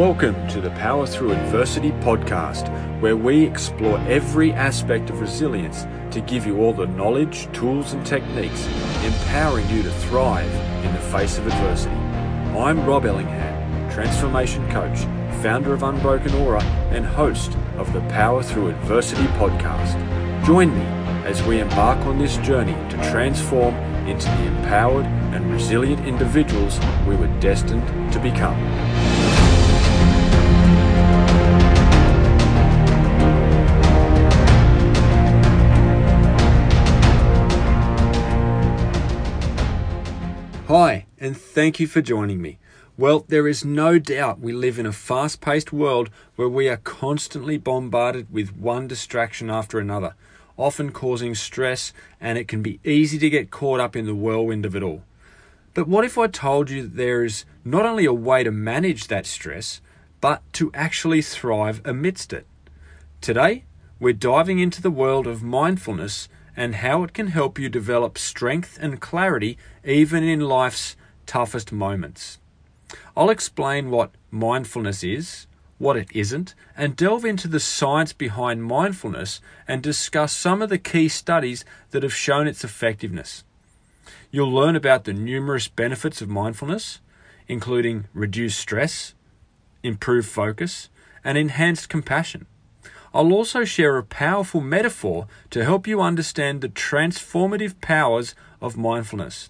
Welcome to the Power Through Adversity podcast, where we explore every aspect of resilience to give you all the knowledge, tools, and techniques empowering you to thrive in the face of adversity. I'm Rob Ellingham, transformation coach, founder of Unbroken Aura, and host of the Power Through Adversity podcast. Join me as we embark on this journey to transform into the empowered and resilient individuals we were destined to become. And thank you for joining me. Well, there is no doubt we live in a fast paced world where we are constantly bombarded with one distraction after another, often causing stress, and it can be easy to get caught up in the whirlwind of it all. But what if I told you that there is not only a way to manage that stress, but to actually thrive amidst it? Today, we're diving into the world of mindfulness and how it can help you develop strength and clarity even in life's toughest moments. I'll explain what mindfulness is, what it isn't, and delve into the science behind mindfulness and discuss some of the key studies that have shown its effectiveness. You'll learn about the numerous benefits of mindfulness, including reduced stress, improved focus, and enhanced compassion. I'll also share a powerful metaphor to help you understand the transformative powers of mindfulness,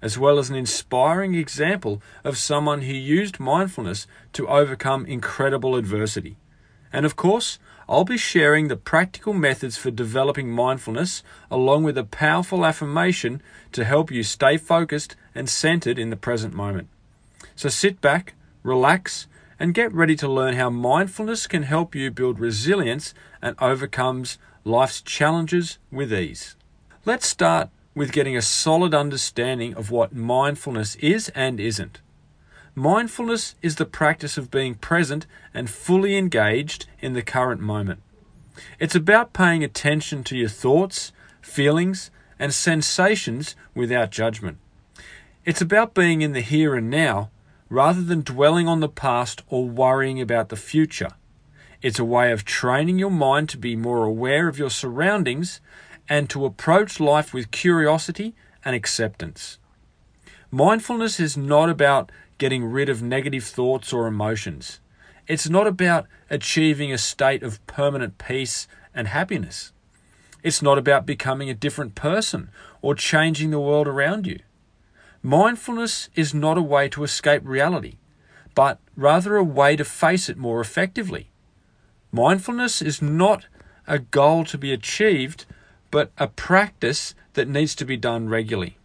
as well as an inspiring example of someone who used mindfulness to overcome incredible adversity. And of course, I'll be sharing the practical methods for developing mindfulness along with a powerful affirmation to help you stay focused and centered in the present moment. So sit back, relax, and get ready to learn how mindfulness can help you build resilience and overcomes life's challenges with ease. Let's start with getting a solid understanding of what mindfulness is and isn't. Mindfulness is the practice of being present and fully engaged in the current moment. It's about paying attention to your thoughts, feelings, and sensations without judgment. It's about being in the here and now rather than dwelling on the past or worrying about the future. It's a way of training your mind to be more aware of your surroundings and to approach life with curiosity and acceptance. Mindfulness is not about getting rid of negative thoughts or emotions. It's not about achieving a state of permanent peace and happiness. It's not about becoming a different person or changing the world around you. Mindfulness is not a way to escape reality, but rather a way to face it more effectively. Mindfulness is not a goal to be achieved, but a practice that needs to be done regularly.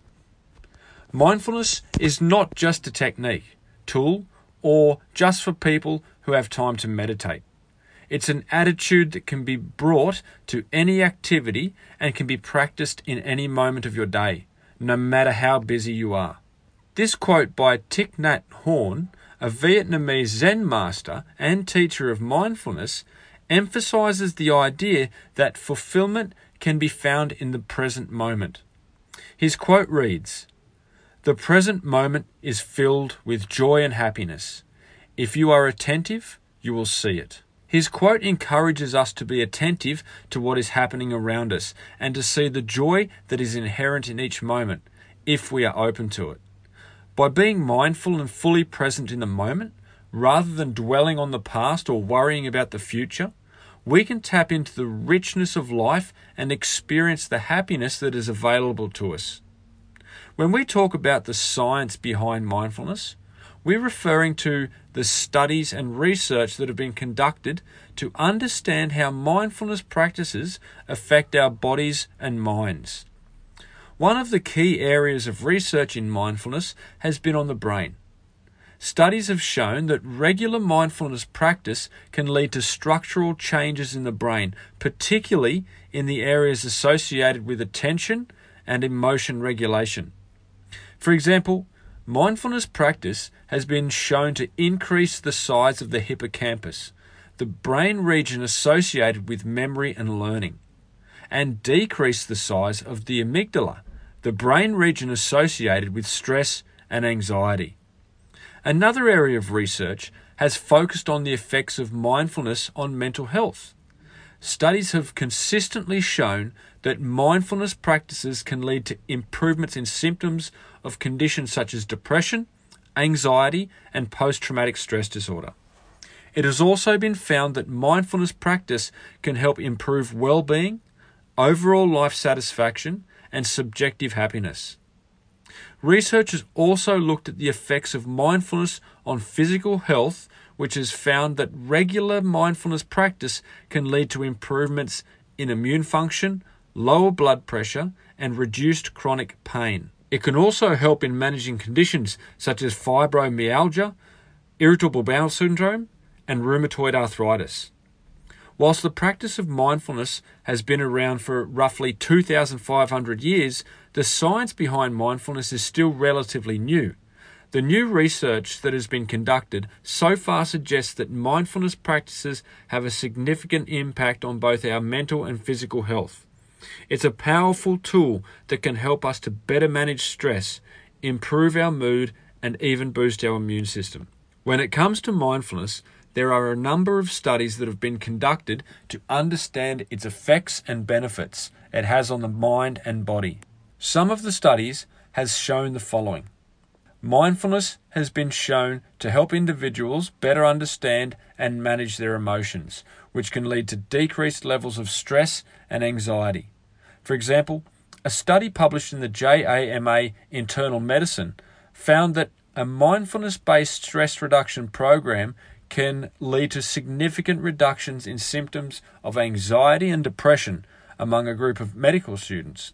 Mindfulness is not just a technique, tool, or just for people who have time to meditate. It's an attitude that can be brought to any activity and can be practiced in any moment of your day no matter how busy you are. This quote by Thich Nhat Hanh, a Vietnamese Zen master and teacher of mindfulness, emphasizes the idea that fulfillment can be found in the present moment. His quote reads The present moment is filled with joy and happiness. If you are attentive, you will see it. His quote encourages us to be attentive to what is happening around us and to see the joy that is inherent in each moment if we are open to it. By being mindful and fully present in the moment, rather than dwelling on the past or worrying about the future, we can tap into the richness of life and experience the happiness that is available to us. When we talk about the science behind mindfulness, we're referring to the studies and research that have been conducted to understand how mindfulness practices affect our bodies and minds. One of the key areas of research in mindfulness has been on the brain. Studies have shown that regular mindfulness practice can lead to structural changes in the brain, particularly in the areas associated with attention and emotion regulation. For example, Mindfulness practice has been shown to increase the size of the hippocampus, the brain region associated with memory and learning, and decrease the size of the amygdala, the brain region associated with stress and anxiety. Another area of research has focused on the effects of mindfulness on mental health. Studies have consistently shown that mindfulness practices can lead to improvements in symptoms of conditions such as depression, anxiety, and post traumatic stress disorder. It has also been found that mindfulness practice can help improve well being, overall life satisfaction, and subjective happiness. Researchers also looked at the effects of mindfulness on physical health, which has found that regular mindfulness practice can lead to improvements in immune function, lower blood pressure, and reduced chronic pain. It can also help in managing conditions such as fibromyalgia, irritable bowel syndrome, and rheumatoid arthritis. Whilst the practice of mindfulness has been around for roughly 2,500 years, the science behind mindfulness is still relatively new. The new research that has been conducted so far suggests that mindfulness practices have a significant impact on both our mental and physical health. It's a powerful tool that can help us to better manage stress, improve our mood, and even boost our immune system. When it comes to mindfulness, there are a number of studies that have been conducted to understand its effects and benefits it has on the mind and body. Some of the studies has shown the following. Mindfulness has been shown to help individuals better understand and manage their emotions, which can lead to decreased levels of stress and anxiety. For example, a study published in the JAMA Internal Medicine found that a mindfulness based stress reduction program can lead to significant reductions in symptoms of anxiety and depression among a group of medical students.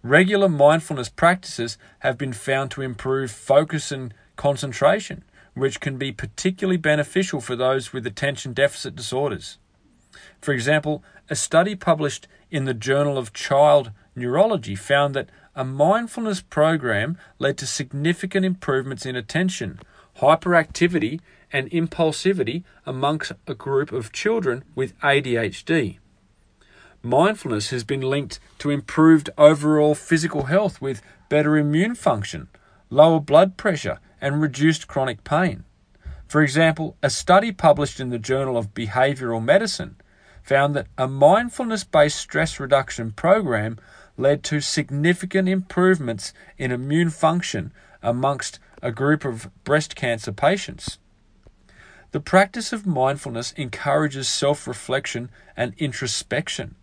Regular mindfulness practices have been found to improve focus and concentration, which can be particularly beneficial for those with attention deficit disorders. For example, a study published in the Journal of Child Neurology found that a mindfulness program led to significant improvements in attention, hyperactivity, and impulsivity amongst a group of children with ADHD. Mindfulness has been linked to improved overall physical health with better immune function, lower blood pressure, and reduced chronic pain. For example, a study published in the Journal of Behavioral Medicine found that a mindfulness based stress reduction program led to significant improvements in immune function amongst a group of breast cancer patients. The practice of mindfulness encourages self reflection and introspection,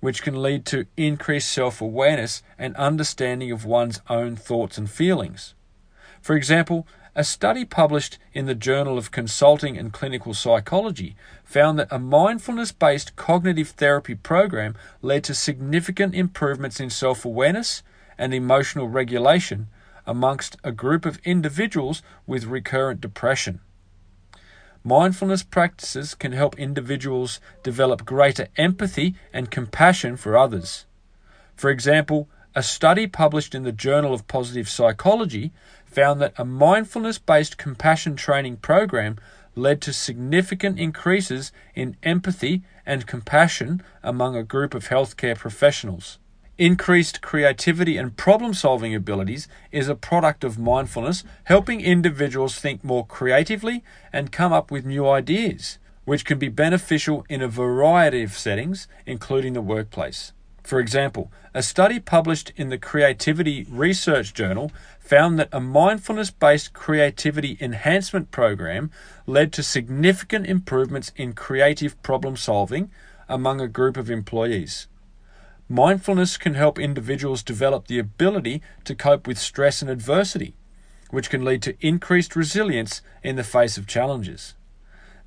which can lead to increased self awareness and understanding of one's own thoughts and feelings. For example, a study published in the Journal of Consulting and Clinical Psychology found that a mindfulness based cognitive therapy program led to significant improvements in self awareness and emotional regulation amongst a group of individuals with recurrent depression. Mindfulness practices can help individuals develop greater empathy and compassion for others. For example, a study published in the Journal of Positive Psychology found that a mindfulness based compassion training program led to significant increases in empathy and compassion among a group of healthcare professionals. Increased creativity and problem solving abilities is a product of mindfulness, helping individuals think more creatively and come up with new ideas, which can be beneficial in a variety of settings, including the workplace. For example, a study published in the Creativity Research Journal found that a mindfulness based creativity enhancement program led to significant improvements in creative problem solving among a group of employees. Mindfulness can help individuals develop the ability to cope with stress and adversity, which can lead to increased resilience in the face of challenges.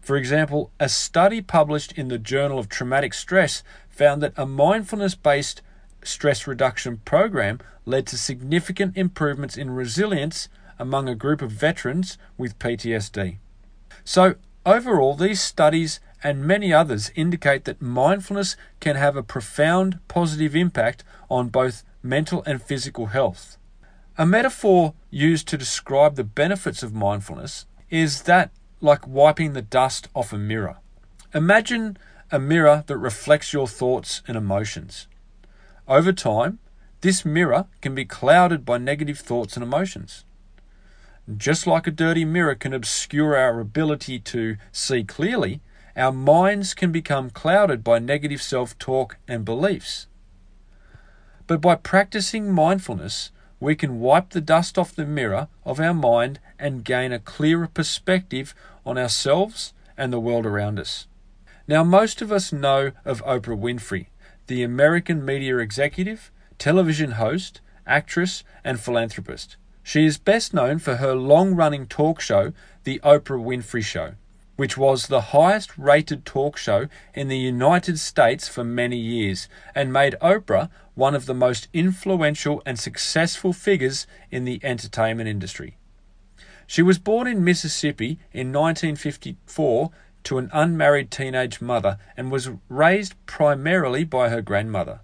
For example, a study published in the Journal of Traumatic Stress found that a mindfulness based stress reduction program led to significant improvements in resilience among a group of veterans with PTSD. So, overall, these studies and many others indicate that mindfulness can have a profound positive impact on both mental and physical health. A metaphor used to describe the benefits of mindfulness is that like wiping the dust off a mirror. Imagine a mirror that reflects your thoughts and emotions. Over time, this mirror can be clouded by negative thoughts and emotions. just like a dirty mirror can obscure our ability to see clearly, our minds can become clouded by negative self talk and beliefs. But by practicing mindfulness, we can wipe the dust off the mirror of our mind and gain a clearer perspective on ourselves and the world around us. Now, most of us know of Oprah Winfrey, the American media executive, television host, actress, and philanthropist. She is best known for her long running talk show, The Oprah Winfrey Show, which was the highest rated talk show in the United States for many years and made Oprah one of the most influential and successful figures in the entertainment industry. She was born in Mississippi in 1954 to an unmarried teenage mother and was raised primarily by her grandmother.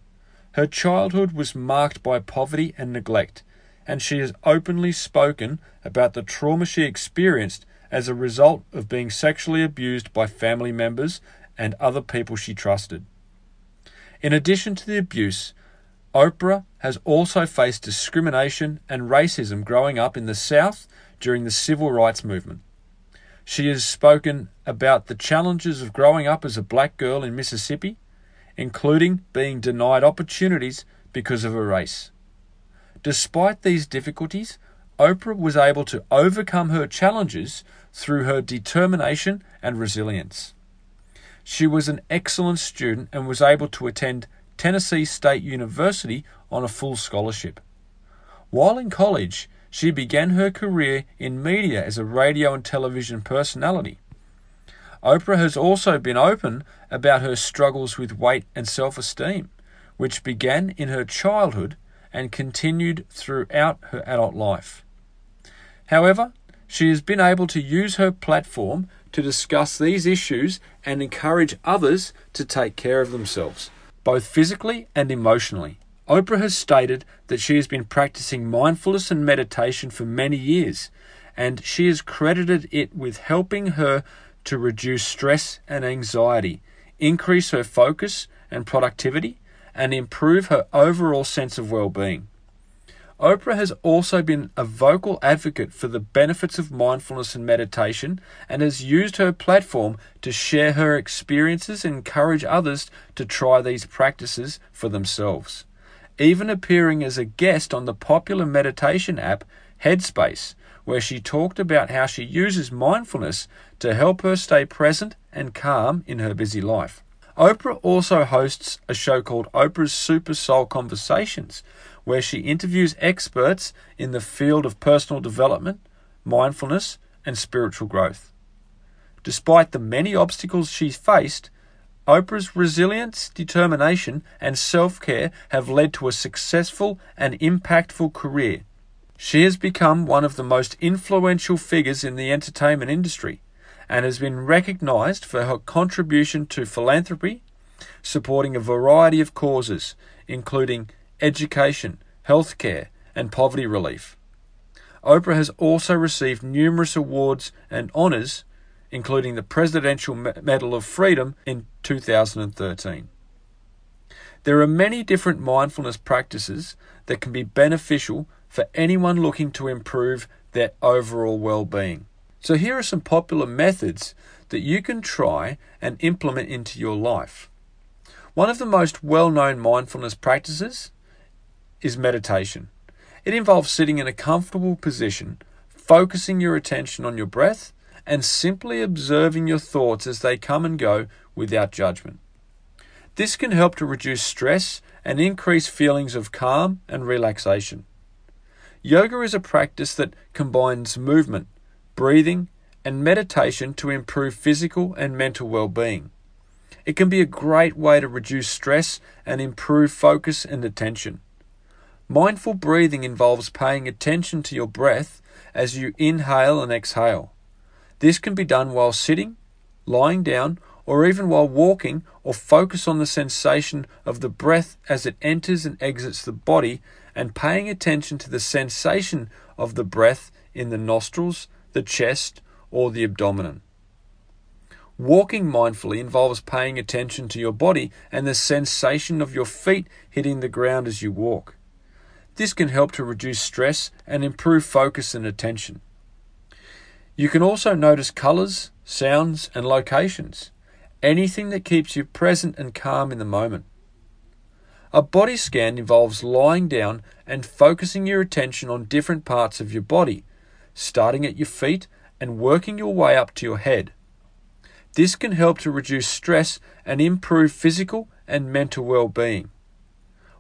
Her childhood was marked by poverty and neglect, and she has openly spoken about the trauma she experienced as a result of being sexually abused by family members and other people she trusted. In addition to the abuse, Oprah has also faced discrimination and racism growing up in the South during the civil rights movement. She has spoken about the challenges of growing up as a black girl in Mississippi, including being denied opportunities because of her race. Despite these difficulties, Oprah was able to overcome her challenges through her determination and resilience. She was an excellent student and was able to attend Tennessee State University on a full scholarship. While in college, she began her career in media as a radio and television personality. Oprah has also been open about her struggles with weight and self esteem, which began in her childhood and continued throughout her adult life. However, she has been able to use her platform to discuss these issues and encourage others to take care of themselves both physically and emotionally. Oprah has stated that she has been practicing mindfulness and meditation for many years, and she has credited it with helping her to reduce stress and anxiety, increase her focus and productivity, and improve her overall sense of well being. Oprah has also been a vocal advocate for the benefits of mindfulness and meditation and has used her platform to share her experiences and encourage others to try these practices for themselves. Even appearing as a guest on the popular meditation app Headspace, where she talked about how she uses mindfulness to help her stay present and calm in her busy life. Oprah also hosts a show called Oprah's Super Soul Conversations, where she interviews experts in the field of personal development, mindfulness, and spiritual growth. Despite the many obstacles she's faced, Oprah's resilience, determination, and self care have led to a successful and impactful career. She has become one of the most influential figures in the entertainment industry and has been recognized for her contribution to philanthropy, supporting a variety of causes, including education, healthcare, and poverty relief. Oprah has also received numerous awards and honours, including the Presidential Medal of Freedom in 2013. There are many different mindfulness practices that can be beneficial for anyone looking to improve their overall well being. So, here are some popular methods that you can try and implement into your life. One of the most well known mindfulness practices is meditation. It involves sitting in a comfortable position, focusing your attention on your breath, and simply observing your thoughts as they come and go without judgment. This can help to reduce stress and increase feelings of calm and relaxation. Yoga is a practice that combines movement, breathing, and meditation to improve physical and mental well being. It can be a great way to reduce stress and improve focus and attention. Mindful breathing involves paying attention to your breath as you inhale and exhale. This can be done while sitting, lying down, or even while walking, or focus on the sensation of the breath as it enters and exits the body and paying attention to the sensation of the breath in the nostrils, the chest, or the abdomen. Walking mindfully involves paying attention to your body and the sensation of your feet hitting the ground as you walk. This can help to reduce stress and improve focus and attention. You can also notice colours, sounds, and locations. Anything that keeps you present and calm in the moment. A body scan involves lying down and focusing your attention on different parts of your body, starting at your feet and working your way up to your head. This can help to reduce stress and improve physical and mental well being.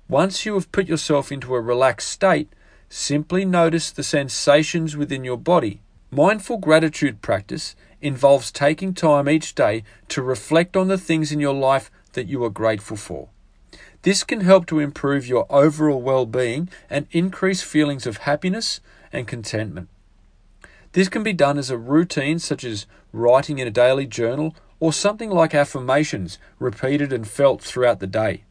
Once you have put yourself into a relaxed state, simply notice the sensations within your body. Mindful gratitude practice involves taking time each day to reflect on the things in your life that you are grateful for. This can help to improve your overall well being and increase feelings of happiness and contentment. This can be done as a routine, such as writing in a daily journal or something like affirmations repeated and felt throughout the day.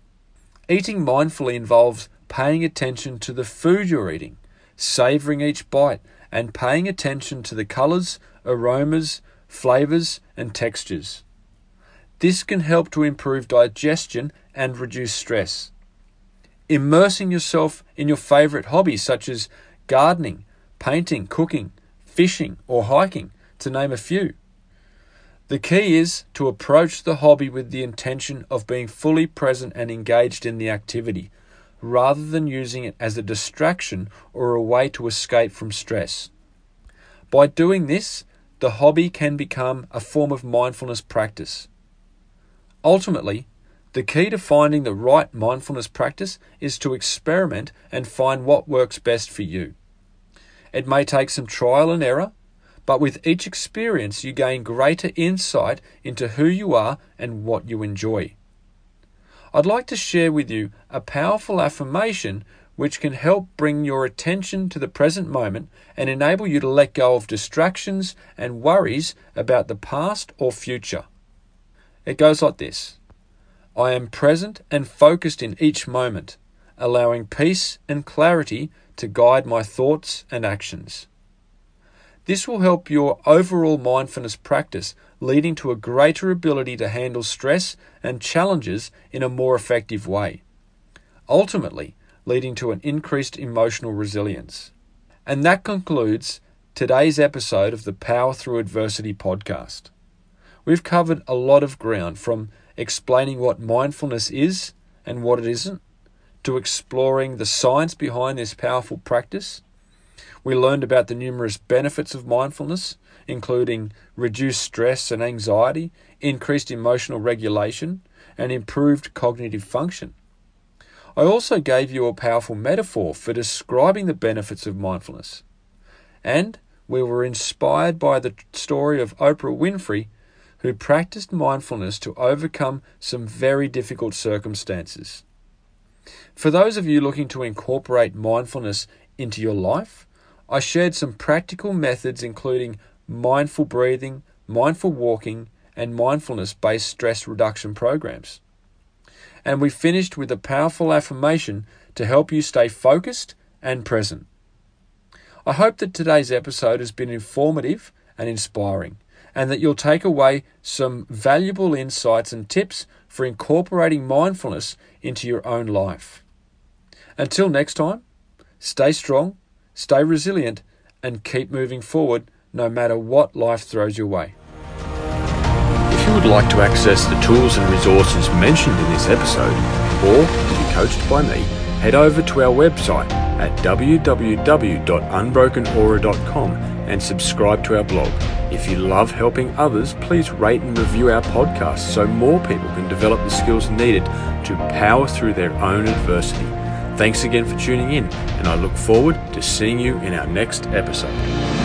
Eating mindfully involves paying attention to the food you're eating, savoring each bite, and paying attention to the colors, aromas, flavors, and textures. This can help to improve digestion and reduce stress. Immersing yourself in your favorite hobbies such as gardening, painting, cooking, fishing, or hiking, to name a few. The key is to approach the hobby with the intention of being fully present and engaged in the activity, rather than using it as a distraction or a way to escape from stress. By doing this, the hobby can become a form of mindfulness practice. Ultimately, the key to finding the right mindfulness practice is to experiment and find what works best for you. It may take some trial and error, but with each experience you gain greater insight into who you are and what you enjoy. I'd like to share with you a powerful affirmation which can help bring your attention to the present moment and enable you to let go of distractions and worries about the past or future. It goes like this I am present and focused in each moment, allowing peace and clarity to guide my thoughts and actions. This will help your overall mindfulness practice, leading to a greater ability to handle stress and challenges in a more effective way, ultimately, leading to an increased emotional resilience. And that concludes today's episode of the Power Through Adversity podcast. We've covered a lot of ground from explaining what mindfulness is and what it isn't, to exploring the science behind this powerful practice. We learned about the numerous benefits of mindfulness, including reduced stress and anxiety, increased emotional regulation, and improved cognitive function. I also gave you a powerful metaphor for describing the benefits of mindfulness. And we were inspired by the story of Oprah Winfrey who practiced mindfulness to overcome some very difficult circumstances. For those of you looking to incorporate mindfulness into your life, I shared some practical methods including mindful breathing, mindful walking, and mindfulness based stress reduction programs. And we finished with a powerful affirmation to help you stay focused and present. I hope that today's episode has been informative and inspiring and that you'll take away some valuable insights and tips for incorporating mindfulness into your own life. Until next time, stay strong, stay resilient, and keep moving forward no matter what life throws your way. If you would like to access the tools and resources mentioned in this episode, or to be coached by me, head over to our website at www.unbrokenaura.com and subscribe to our blog. If you love helping others, please rate and review our podcast so more people can develop the skills needed to power through their own adversity. Thanks again for tuning in, and I look forward to seeing you in our next episode.